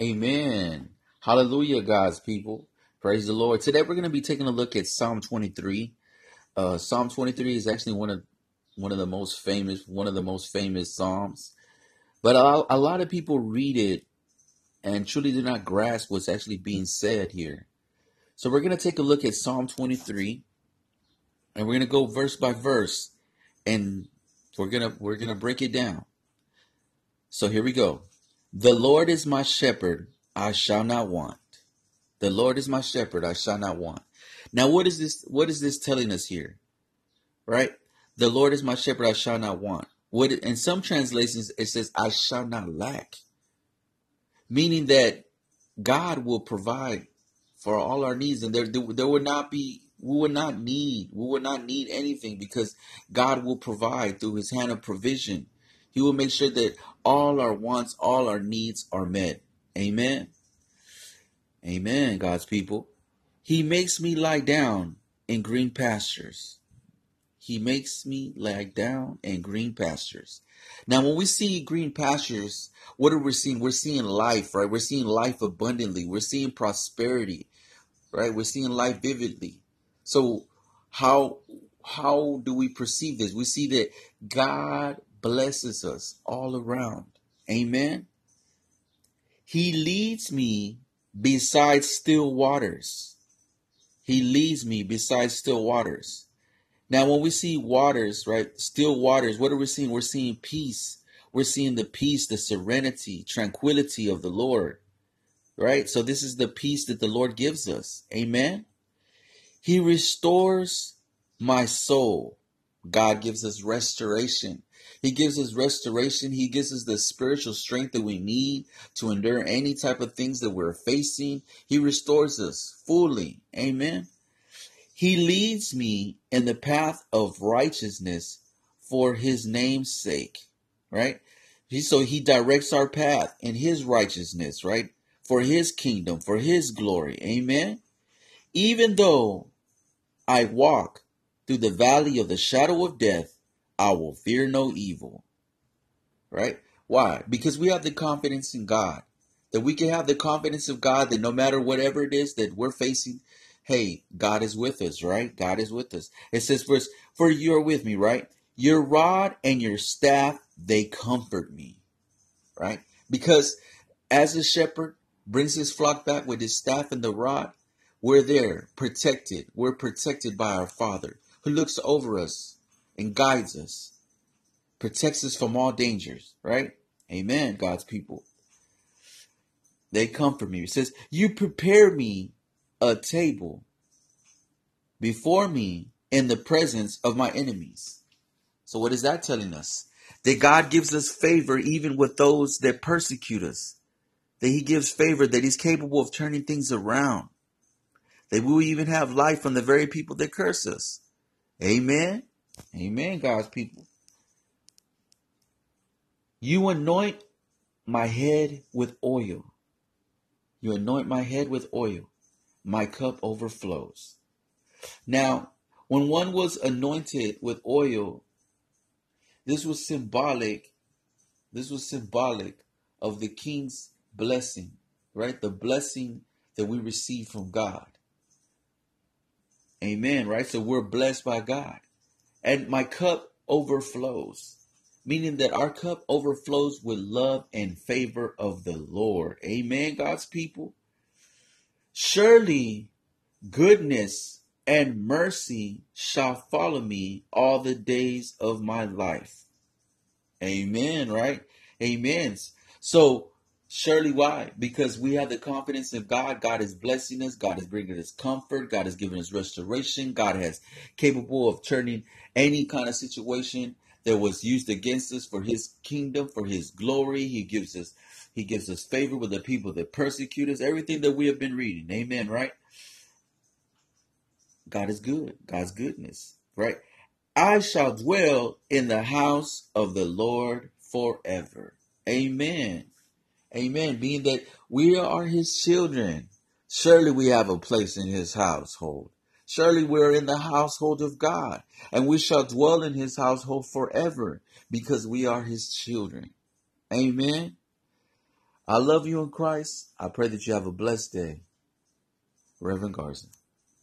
Amen. Hallelujah, God's people. Praise the Lord. Today we're going to be taking a look at Psalm 23. Uh, Psalm 23 is actually one of one of the most famous one of the most famous psalms, but a, a lot of people read it and truly do not grasp what's actually being said here. So we're going to take a look at Psalm 23, and we're going to go verse by verse, and we're gonna we're gonna break it down. So here we go. The Lord is my shepherd, I shall not want. The Lord is my shepherd, I shall not want. Now what is this what is this telling us here? Right? The Lord is my shepherd, I shall not want. What in some translations it says I shall not lack. Meaning that God will provide for all our needs and there there would not be we would not need we would not need anything because God will provide through his hand of provision he will make sure that all our wants, all our needs are met. Amen. Amen, God's people. He makes me lie down in green pastures. He makes me lie down in green pastures. Now, when we see green pastures, what are we seeing? We're seeing life, right? We're seeing life abundantly. We're seeing prosperity, right? We're seeing life vividly. So, how how do we perceive this? We see that God blesses us all around. Amen. He leads me beside still waters. He leads me beside still waters. Now, when we see waters, right, still waters, what are we seeing? We're seeing peace. We're seeing the peace, the serenity, tranquility of the Lord, right? So, this is the peace that the Lord gives us. Amen. He restores my soul. God gives us restoration. He gives us restoration. He gives us the spiritual strength that we need to endure any type of things that we're facing. He restores us fully. Amen. He leads me in the path of righteousness for his name's sake, right? So he directs our path in his righteousness, right? For his kingdom, for his glory. Amen. Even though I walk through the valley of the shadow of death, I will fear no evil. Right? Why? Because we have the confidence in God. That we can have the confidence of God that no matter whatever it is that we're facing, hey, God is with us, right? God is with us. It says, first, for you are with me, right? Your rod and your staff, they comfort me, right? Because as a shepherd brings his flock back with his staff and the rod, we're there protected. We're protected by our Father who looks over us and guides us, protects us from all dangers, right? Amen, God's people. They comfort me. It says, You prepare me a table before me in the presence of my enemies. So, what is that telling us? That God gives us favor even with those that persecute us. That He gives favor, that He's capable of turning things around. That we will even have life from the very people that curse us. Amen. Amen, God's people. You anoint my head with oil. You anoint my head with oil. My cup overflows. Now, when one was anointed with oil, this was symbolic. This was symbolic of the king's blessing, right? The blessing that we receive from God. Amen, right? So we're blessed by God and my cup overflows. Meaning that our cup overflows with love and favor of the Lord. Amen, God's people. Surely goodness and mercy shall follow me all the days of my life. Amen, right? Amen. So Surely why? Because we have the confidence of God. God is blessing us. God is bringing us comfort. God is giving us restoration. God has capable of turning any kind of situation that was used against us for his kingdom, for his glory. He gives us he gives us favor with the people that persecute us. Everything that we have been reading. Amen, right? God is good. God's goodness, right? I shall dwell in the house of the Lord forever. Amen. Amen. Being that we are his children, surely we have a place in his household. Surely we're in the household of God, and we shall dwell in his household forever because we are his children. Amen. I love you in Christ. I pray that you have a blessed day. Reverend Garson.